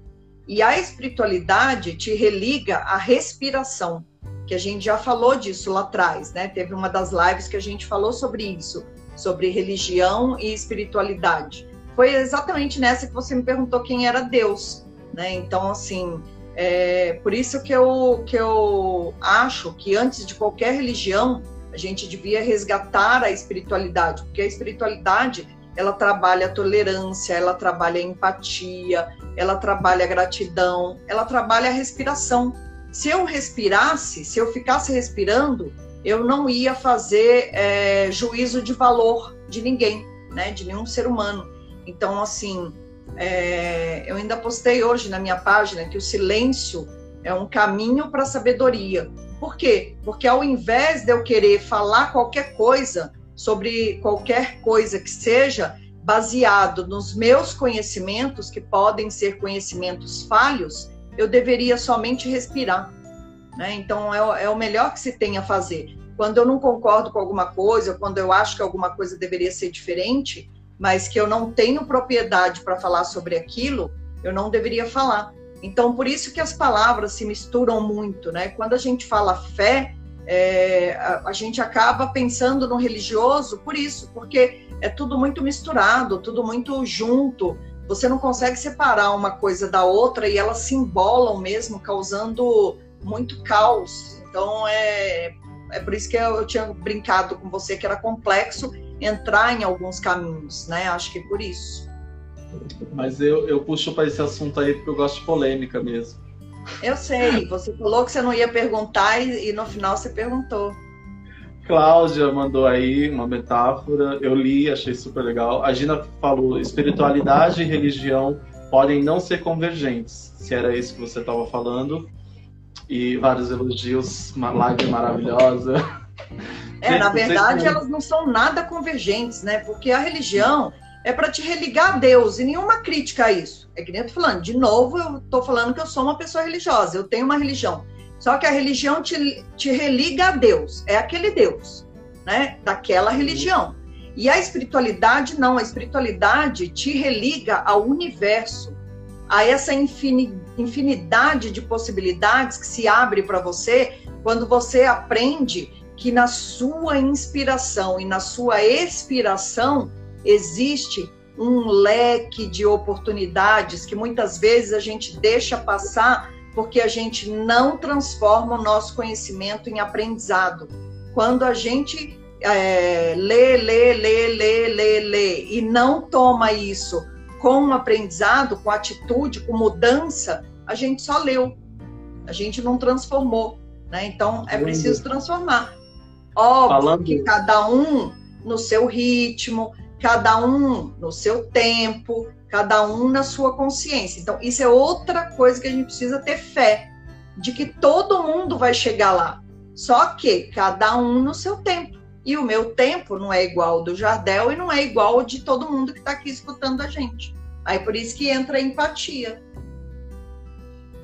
e a espiritualidade te religa à respiração, que a gente já falou disso lá atrás, né? Teve uma das lives que a gente falou sobre isso, sobre religião e espiritualidade. Foi exatamente nessa que você me perguntou quem era Deus, né? Então, assim, é por isso que eu, que eu acho que antes de qualquer religião, a gente devia resgatar a espiritualidade, porque a espiritualidade ela trabalha a tolerância, ela trabalha a empatia, ela trabalha a gratidão, ela trabalha a respiração. Se eu respirasse, se eu ficasse respirando, eu não ia fazer é, juízo de valor de ninguém, né, de nenhum ser humano. Então, assim, é, eu ainda postei hoje na minha página que o silêncio é um caminho para a sabedoria. Por quê? Porque ao invés de eu querer falar qualquer coisa, sobre qualquer coisa que seja baseado nos meus conhecimentos, que podem ser conhecimentos falhos, eu deveria somente respirar. Né? Então, é, é o melhor que se tem a fazer. Quando eu não concordo com alguma coisa, quando eu acho que alguma coisa deveria ser diferente, mas que eu não tenho propriedade para falar sobre aquilo, eu não deveria falar. Então, por isso que as palavras se misturam muito, né? Quando a gente fala fé, é, a, a, gente acaba pensando no religioso por isso, porque é tudo muito misturado, tudo muito junto. Você não consegue separar uma coisa da outra e elas se embolam mesmo, causando muito caos. Então é, é por isso que eu, eu tinha brincado com você que era complexo entrar em alguns caminhos, né? Acho que é por isso. Mas eu, eu puxo para esse assunto aí porque eu gosto de polêmica mesmo. Eu sei, você falou que você não ia perguntar e, e no final você perguntou. Cláudia mandou aí uma metáfora, eu li, achei super legal. A Gina falou: espiritualidade e religião podem não ser convergentes, se era isso que você estava falando. E vários elogios, uma live maravilhosa. É, na verdade, elas não são nada convergentes, né? Porque a religião é para te religar a Deus e nenhuma crítica a isso. É que nem eu tô falando, de novo, eu tô falando que eu sou uma pessoa religiosa, eu tenho uma religião. Só que a religião te, te religa a Deus, é aquele Deus, né? Daquela religião. E a espiritualidade não, a espiritualidade te religa ao universo, a essa infinidade de possibilidades que se abre para você quando você aprende que na sua inspiração e na sua expiração existe um leque de oportunidades que muitas vezes a gente deixa passar porque a gente não transforma o nosso conhecimento em aprendizado. Quando a gente é, lê, lê, lê, lê, lê, lê e não toma isso com aprendizado, com atitude, com mudança, a gente só leu, a gente não transformou. Né? Então é preciso transformar. Óbvio Falando... que cada um no seu ritmo, cada um no seu tempo, cada um na sua consciência. Então, isso é outra coisa que a gente precisa ter fé de que todo mundo vai chegar lá. Só que cada um no seu tempo. E o meu tempo não é igual ao do Jardel e não é igual ao de todo mundo que está aqui escutando a gente. Aí por isso que entra a empatia.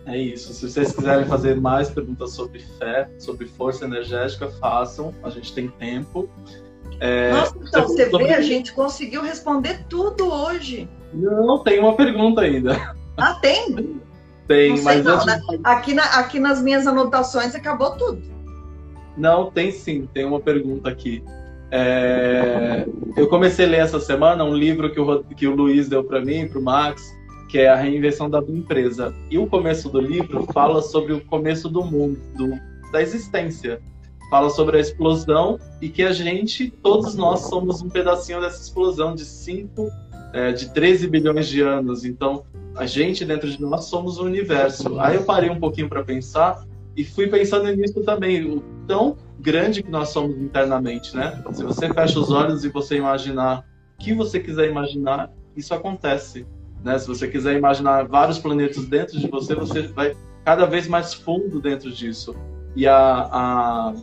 É isso. Se vocês quiserem fazer mais perguntas sobre fé, sobre força energética, façam. A gente tem tempo. É, Nossa, então você sobre... vê, a gente conseguiu responder tudo hoje. Não, tem uma pergunta ainda. Ah, tem? Tem, mas não, antes... né? aqui, na, aqui nas minhas anotações acabou tudo. Não, tem sim, tem uma pergunta aqui. É... Eu comecei a ler essa semana um livro que o, que o Luiz deu para mim, para o Max, que é a reinvenção da empresa. E o começo do livro fala sobre o começo do mundo, do, da existência fala sobre a explosão e que a gente, todos nós, somos um pedacinho dessa explosão de 5, é, de 13 bilhões de anos. Então, a gente, dentro de nós, somos o universo. Aí eu parei um pouquinho para pensar e fui pensando nisso também, o tão grande que nós somos internamente, né? Se você fecha os olhos e você imaginar o que você quiser imaginar, isso acontece. Né? Se você quiser imaginar vários planetas dentro de você, você vai cada vez mais fundo dentro disso. E a, a,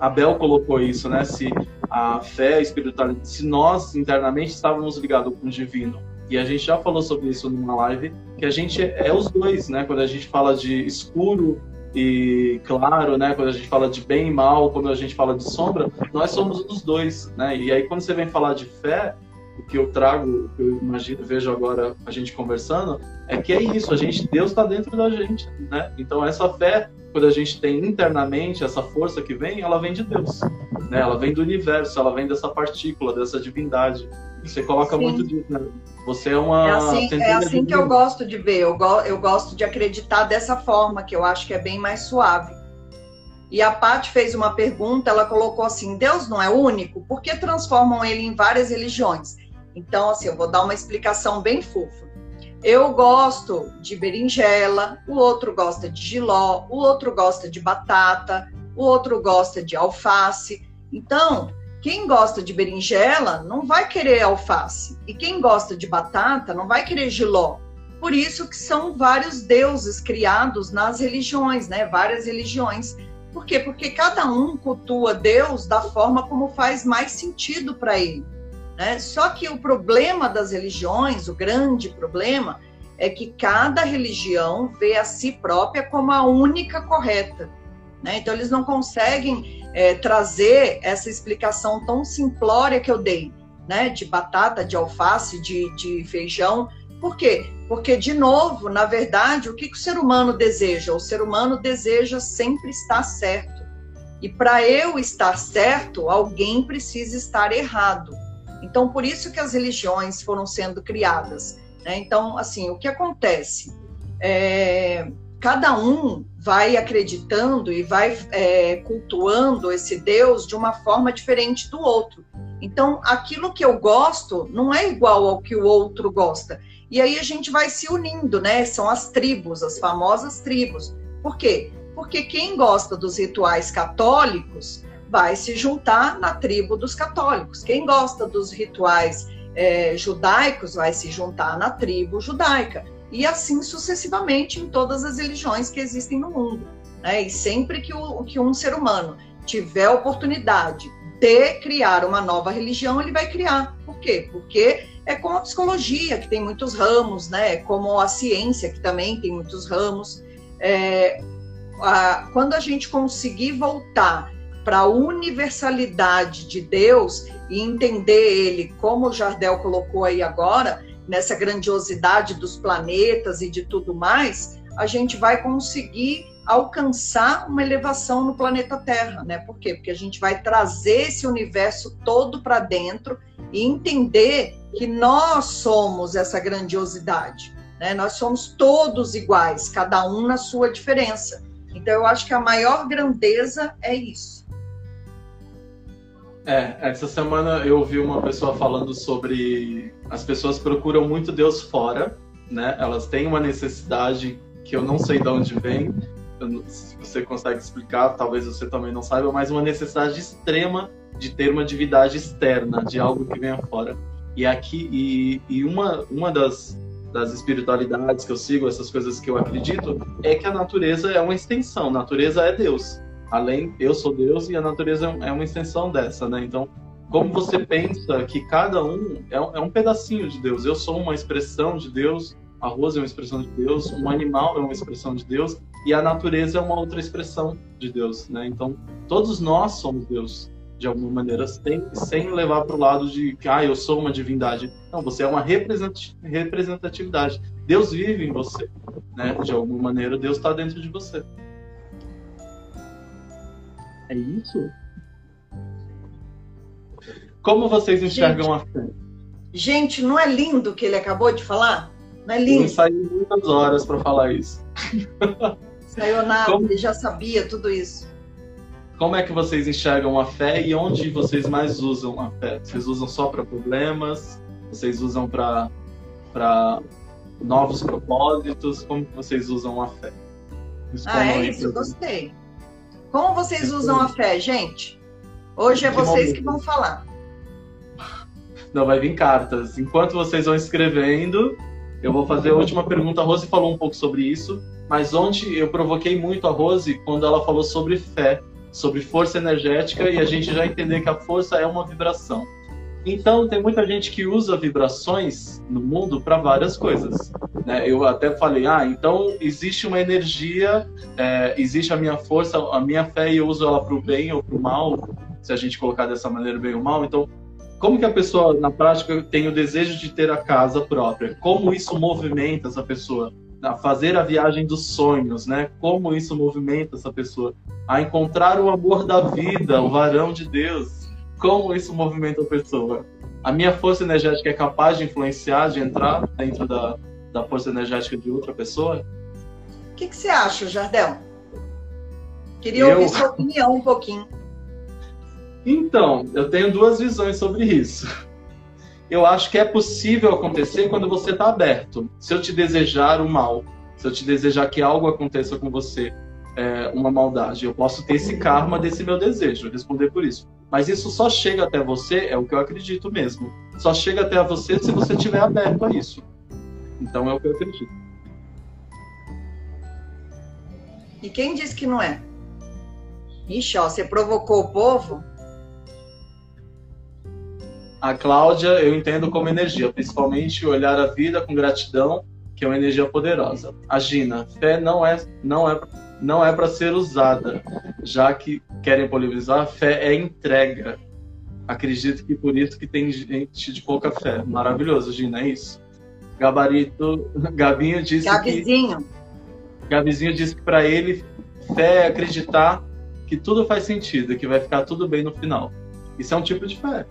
Abel colocou isso, né? Se a fé, a espiritualidade, se nós internamente estávamos ligados com o divino. E a gente já falou sobre isso numa live, que a gente é os dois, né? Quando a gente fala de escuro e claro, né? Quando a gente fala de bem e mal, quando a gente fala de sombra, nós somos os dois, né? E aí quando você vem falar de fé, o que eu trago, o que eu imagino, vejo agora a gente conversando, é que é isso, a gente, Deus está dentro da gente, né? Então essa fé quando a gente tem internamente essa força que vem, ela vem de Deus, né? Ela vem do universo, ela vem dessa partícula, dessa divindade. Você coloca Sim. muito disso, né? Você é uma. É assim, é assim que eu gosto de ver. Eu, go eu gosto de acreditar dessa forma, que eu acho que é bem mais suave. E a Paty fez uma pergunta, ela colocou assim: Deus não é único? Por que transformam ele em várias religiões? Então, assim, eu vou dar uma explicação bem fofa. Eu gosto de berinjela, o outro gosta de giló, o outro gosta de batata, o outro gosta de alface. Então, quem gosta de berinjela não vai querer alface, e quem gosta de batata não vai querer giló. Por isso que são vários deuses criados nas religiões, né? Várias religiões. Por quê? Porque cada um cultua Deus da forma como faz mais sentido para ele. Né? Só que o problema das religiões, o grande problema, é que cada religião vê a si própria como a única correta. Né? Então, eles não conseguem é, trazer essa explicação tão simplória que eu dei, né? de batata, de alface, de, de feijão. Por quê? Porque, de novo, na verdade, o que, que o ser humano deseja? O ser humano deseja sempre estar certo. E para eu estar certo, alguém precisa estar errado. Então, por isso que as religiões foram sendo criadas. Né? Então, assim, o que acontece? É, cada um vai acreditando e vai é, cultuando esse Deus de uma forma diferente do outro. Então, aquilo que eu gosto não é igual ao que o outro gosta. E aí a gente vai se unindo, né? São as tribos, as famosas tribos. Por quê? Porque quem gosta dos rituais católicos vai se juntar na tribo dos católicos. Quem gosta dos rituais é, judaicos vai se juntar na tribo judaica. E assim sucessivamente em todas as religiões que existem no mundo. Né? E sempre que, o, que um ser humano tiver oportunidade de criar uma nova religião, ele vai criar. Por quê? Porque é como a psicologia, que tem muitos ramos, né? como a ciência, que também tem muitos ramos. É, a, quando a gente conseguir voltar para a universalidade de Deus e entender ele, como o Jardel colocou aí agora, nessa grandiosidade dos planetas e de tudo mais, a gente vai conseguir alcançar uma elevação no planeta Terra, né? Por quê? Porque a gente vai trazer esse universo todo para dentro e entender que nós somos essa grandiosidade, né? Nós somos todos iguais, cada um na sua diferença. Então eu acho que a maior grandeza é isso. É, essa semana eu ouvi uma pessoa falando sobre as pessoas procuram muito Deus fora, né? Elas têm uma necessidade que eu não sei de onde vem, se você consegue explicar, talvez você também não saiba, mas uma necessidade extrema de ter uma divindade externa, de algo que venha fora. E aqui e, e uma uma das das espiritualidades que eu sigo, essas coisas que eu acredito, é que a natureza é uma extensão, a natureza é Deus. Além, eu sou Deus e a natureza é uma extensão dessa, né? Então, como você pensa que cada um é, é um pedacinho de Deus? Eu sou uma expressão de Deus, a rosa é uma expressão de Deus, um animal é uma expressão de Deus e a natureza é uma outra expressão de Deus, né? Então, todos nós somos Deus de alguma maneira, sem, sem levar para o lado de que ah, eu sou uma divindade. Não, você é uma representatividade. Deus vive em você, né? De alguma maneira, Deus está dentro de você. É isso? Como vocês enxergam gente, a fé? Gente, não é lindo o que ele acabou de falar? Não é lindo? Eu saí muitas horas para falar isso. Saiu nada, Como... ele já sabia tudo isso. Como é que vocês enxergam a fé e onde vocês mais usam a fé? Vocês usam só para problemas? Vocês usam para novos propósitos? Como vocês usam a fé? ah, é isso, gostei. Como vocês usam a fé, gente? Hoje é vocês que vão falar. Não, vai vir cartas. Enquanto vocês vão escrevendo, eu vou fazer a última pergunta. A Rose falou um pouco sobre isso, mas ontem eu provoquei muito a Rose quando ela falou sobre fé, sobre força energética e a gente já entender que a força é uma vibração. Então, tem muita gente que usa vibrações no mundo para várias coisas. Né? Eu até falei, ah, então existe uma energia, é, existe a minha força, a minha fé e eu uso ela para o bem ou para o mal, se a gente colocar dessa maneira, bem ou mal. Então, como que a pessoa, na prática, tem o desejo de ter a casa própria? Como isso movimenta essa pessoa? A fazer a viagem dos sonhos, né? Como isso movimenta essa pessoa? A encontrar o amor da vida, o varão de Deus. Como isso movimenta a pessoa? A minha força energética é capaz de influenciar, de entrar dentro da, da força energética de outra pessoa? O que, que você acha, Jardel? Queria eu... ouvir sua opinião um pouquinho. Então, eu tenho duas visões sobre isso. Eu acho que é possível acontecer quando você está aberto. Se eu te desejar o mal, se eu te desejar que algo aconteça com você, é, uma maldade, eu posso ter esse karma desse meu desejo, responder por isso. Mas isso só chega até você, é o que eu acredito mesmo. Só chega até você se você estiver aberto a isso. Então é o que eu acredito. E quem disse que não é? Ixi, ó, você provocou o povo? A Cláudia eu entendo como energia, principalmente olhar a vida com gratidão, que é uma energia poderosa. A Gina, fé não é não é não é para ser usada, já que querem polemizar, fé é entrega. Acredito que por isso que tem gente de pouca fé. Maravilhoso, Gina, é isso. Gabarito, Gabinho disse Gabizinho. que Gabizinho disse que para ele fé é acreditar que tudo faz sentido, que vai ficar tudo bem no final. Isso é um tipo de fé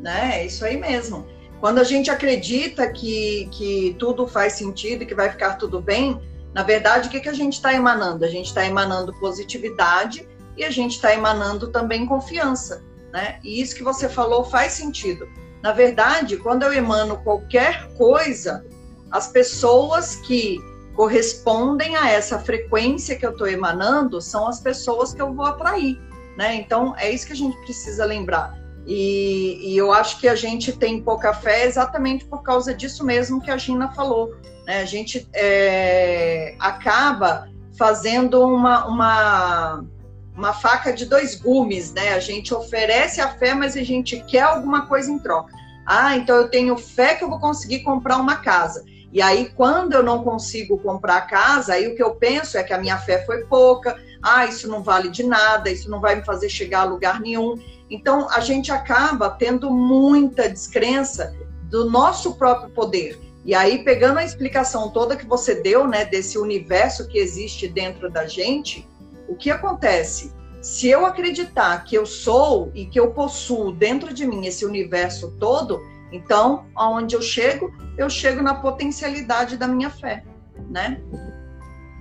né? É isso aí mesmo. Quando a gente acredita que, que tudo faz sentido e que vai ficar tudo bem, na verdade, o que, que a gente está emanando? A gente está emanando positividade e a gente está emanando também confiança, né? E isso que você falou faz sentido. Na verdade, quando eu emano qualquer coisa, as pessoas que correspondem a essa frequência que eu estou emanando são as pessoas que eu vou atrair, né? Então, é isso que a gente precisa lembrar. E, e, eu acho que a gente tem pouca fé exatamente por causa disso mesmo que a Gina falou. Né? A gente é, acaba fazendo uma, uma, uma faca de dois gumes, né? A gente oferece a fé, mas a gente quer alguma coisa em troca. Ah, então eu tenho fé que eu vou conseguir comprar uma casa. E aí, quando eu não consigo comprar a casa, aí o que eu penso é que a minha fé foi pouca, ah, isso não vale de nada, isso não vai me fazer chegar a lugar nenhum. Então, a gente acaba tendo muita descrença do nosso próprio poder. E aí, pegando a explicação toda que você deu, né, desse universo que existe dentro da gente, o que acontece? Se eu acreditar que eu sou e que eu possuo dentro de mim esse universo todo, então, aonde eu chego, eu chego na potencialidade da minha fé, né?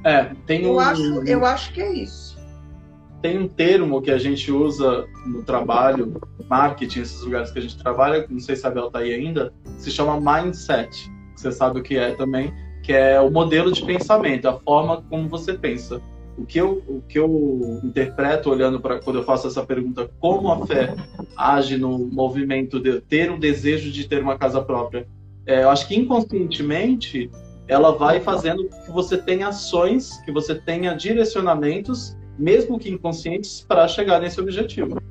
É, tem eu um... acho, eu acho que é isso. Tem um termo que a gente usa no trabalho, marketing, esses lugares que a gente trabalha, não sei se a Bel tá aí ainda, se chama mindset. Você sabe o que é também, que é o modelo de pensamento, a forma como você pensa. O que eu, o que eu interpreto olhando para quando eu faço essa pergunta, como a fé age no movimento de ter o desejo de ter uma casa própria? É, eu acho que inconscientemente ela vai fazendo que você tenha ações, que você tenha direcionamentos, mesmo que inconscientes, para chegar nesse objetivo.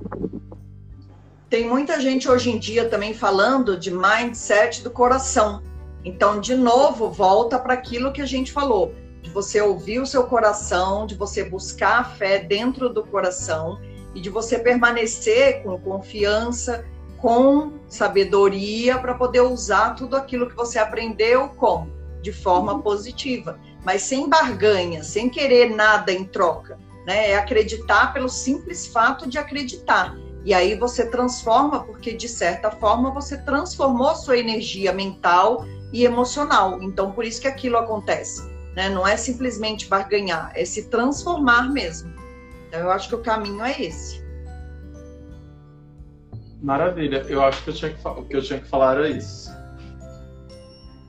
Tem muita gente hoje em dia também falando de mindset do coração. Então, de novo, volta para aquilo que a gente falou de você ouvir o seu coração, de você buscar a fé dentro do coração e de você permanecer com confiança, com sabedoria para poder usar tudo aquilo que você aprendeu como de forma positiva, mas sem barganha, sem querer nada em troca, né? É acreditar pelo simples fato de acreditar. E aí você transforma, porque de certa forma você transformou sua energia mental e emocional. Então por isso que aquilo acontece. Né? Não é simplesmente barganhar, é se transformar mesmo. Então, eu acho que o caminho é esse. Maravilha. Eu acho que eu tinha que, o que eu tinha que falar era isso.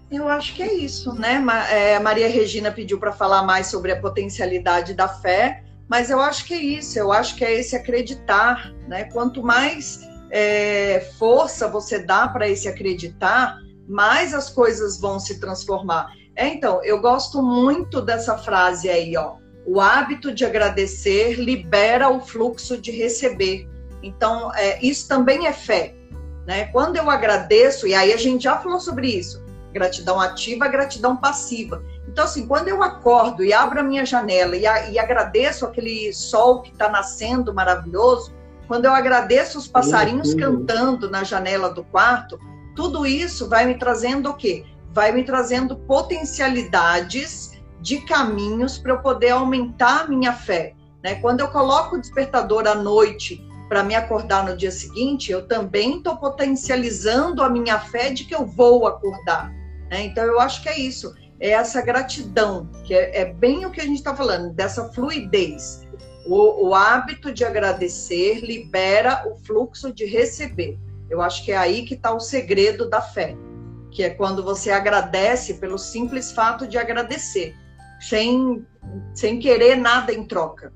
Eu acho que é isso, né? É, Maria Regina pediu para falar mais sobre a potencialidade da fé, mas eu acho que é isso. Eu acho que é esse acreditar, né? Quanto mais é, força você dá para esse acreditar, mais as coisas vão se transformar. É, então, eu gosto muito dessa frase aí, ó. O hábito de agradecer libera o fluxo de receber. Então, é, isso também é fé. Né? Quando eu agradeço, e aí a gente já falou sobre isso, gratidão ativa, gratidão passiva. Então, assim, quando eu acordo e abro a minha janela e, a, e agradeço aquele sol que está nascendo maravilhoso, quando eu agradeço os passarinhos cantando na janela do quarto, tudo isso vai me trazendo o quê? vai me trazendo potencialidades de caminhos para eu poder aumentar a minha fé. Né? Quando eu coloco o despertador à noite para me acordar no dia seguinte, eu também estou potencializando a minha fé de que eu vou acordar. Né? Então, eu acho que é isso. É essa gratidão, que é, é bem o que a gente está falando, dessa fluidez. O, o hábito de agradecer libera o fluxo de receber. Eu acho que é aí que está o segredo da fé que é quando você agradece pelo simples fato de agradecer, sem, sem querer nada em troca.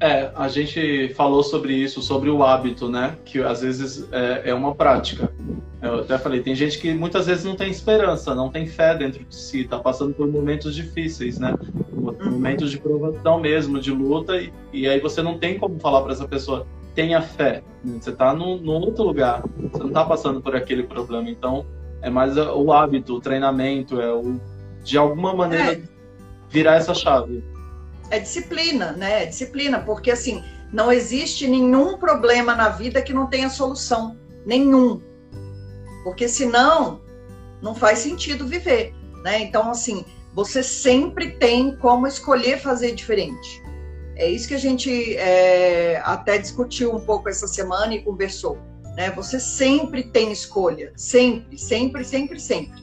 É, a gente falou sobre isso, sobre o hábito, né? Que às vezes é, é, uma prática. Eu até falei, tem gente que muitas vezes não tem esperança, não tem fé dentro de si, tá passando por momentos difíceis, né? Uhum. Momentos de provação mesmo, de luta, e, e aí você não tem como falar para essa pessoa, tenha fé. Né? Você está num, num, outro lugar, você não está passando por aquele problema. Então, é mais o hábito, o treinamento, é o, de alguma maneira é. virar essa chave. É disciplina, né? É disciplina, porque assim, não existe nenhum problema na vida que não tenha solução. Nenhum. Porque senão, não faz sentido viver, né? Então, assim, você sempre tem como escolher fazer diferente. É isso que a gente é, até discutiu um pouco essa semana e conversou. Né? Você sempre tem escolha, sempre, sempre, sempre, sempre.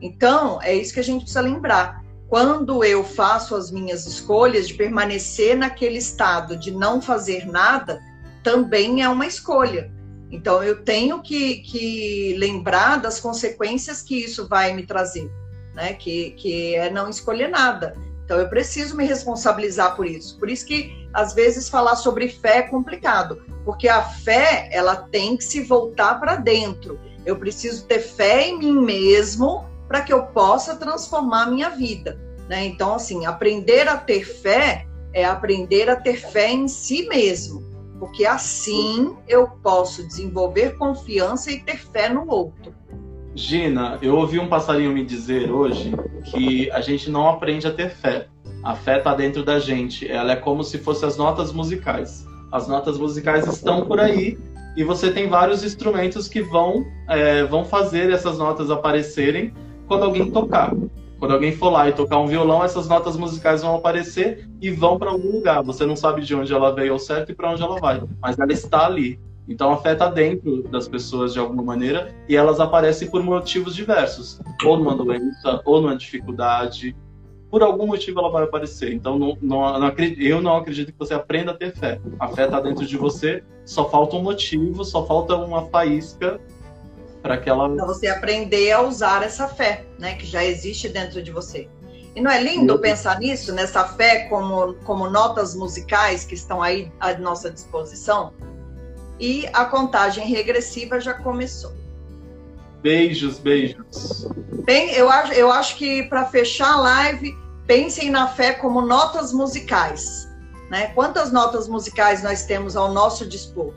Então, é isso que a gente precisa lembrar. Quando eu faço as minhas escolhas de permanecer naquele estado de não fazer nada, também é uma escolha. Então, eu tenho que, que lembrar das consequências que isso vai me trazer, né? que, que é não escolher nada. Então eu preciso me responsabilizar por isso. Por isso que às vezes falar sobre fé é complicado, porque a fé ela tem que se voltar para dentro. Eu preciso ter fé em mim mesmo para que eu possa transformar a minha vida. Né? Então, assim, aprender a ter fé é aprender a ter fé em si mesmo, porque assim eu posso desenvolver confiança e ter fé no outro. Gina, eu ouvi um passarinho me dizer hoje que a gente não aprende a ter fé. A fé está dentro da gente. Ela é como se fossem as notas musicais. As notas musicais estão por aí e você tem vários instrumentos que vão, é, vão fazer essas notas aparecerem quando alguém tocar. Quando alguém for lá e tocar um violão, essas notas musicais vão aparecer e vão para algum lugar. Você não sabe de onde ela veio ao certo e para onde ela vai, mas ela está ali. Então afeta dentro das pessoas de alguma maneira e elas aparecem por motivos diversos, ou numa doença, ou numa dificuldade, por algum motivo ela vai aparecer. Então, não, não, não eu não acredito que você aprenda a ter fé. A fé está dentro de você, só falta um motivo, só falta uma faísca para que ela. Para você aprender a usar essa fé, né, que já existe dentro de você. E não é lindo eu... pensar nisso, nessa fé como, como notas musicais que estão aí à nossa disposição? E a contagem regressiva já começou. Beijos, beijos. Bem, eu acho, eu acho que para fechar a live, pensem na fé como notas musicais. Né? Quantas notas musicais nós temos ao nosso dispor?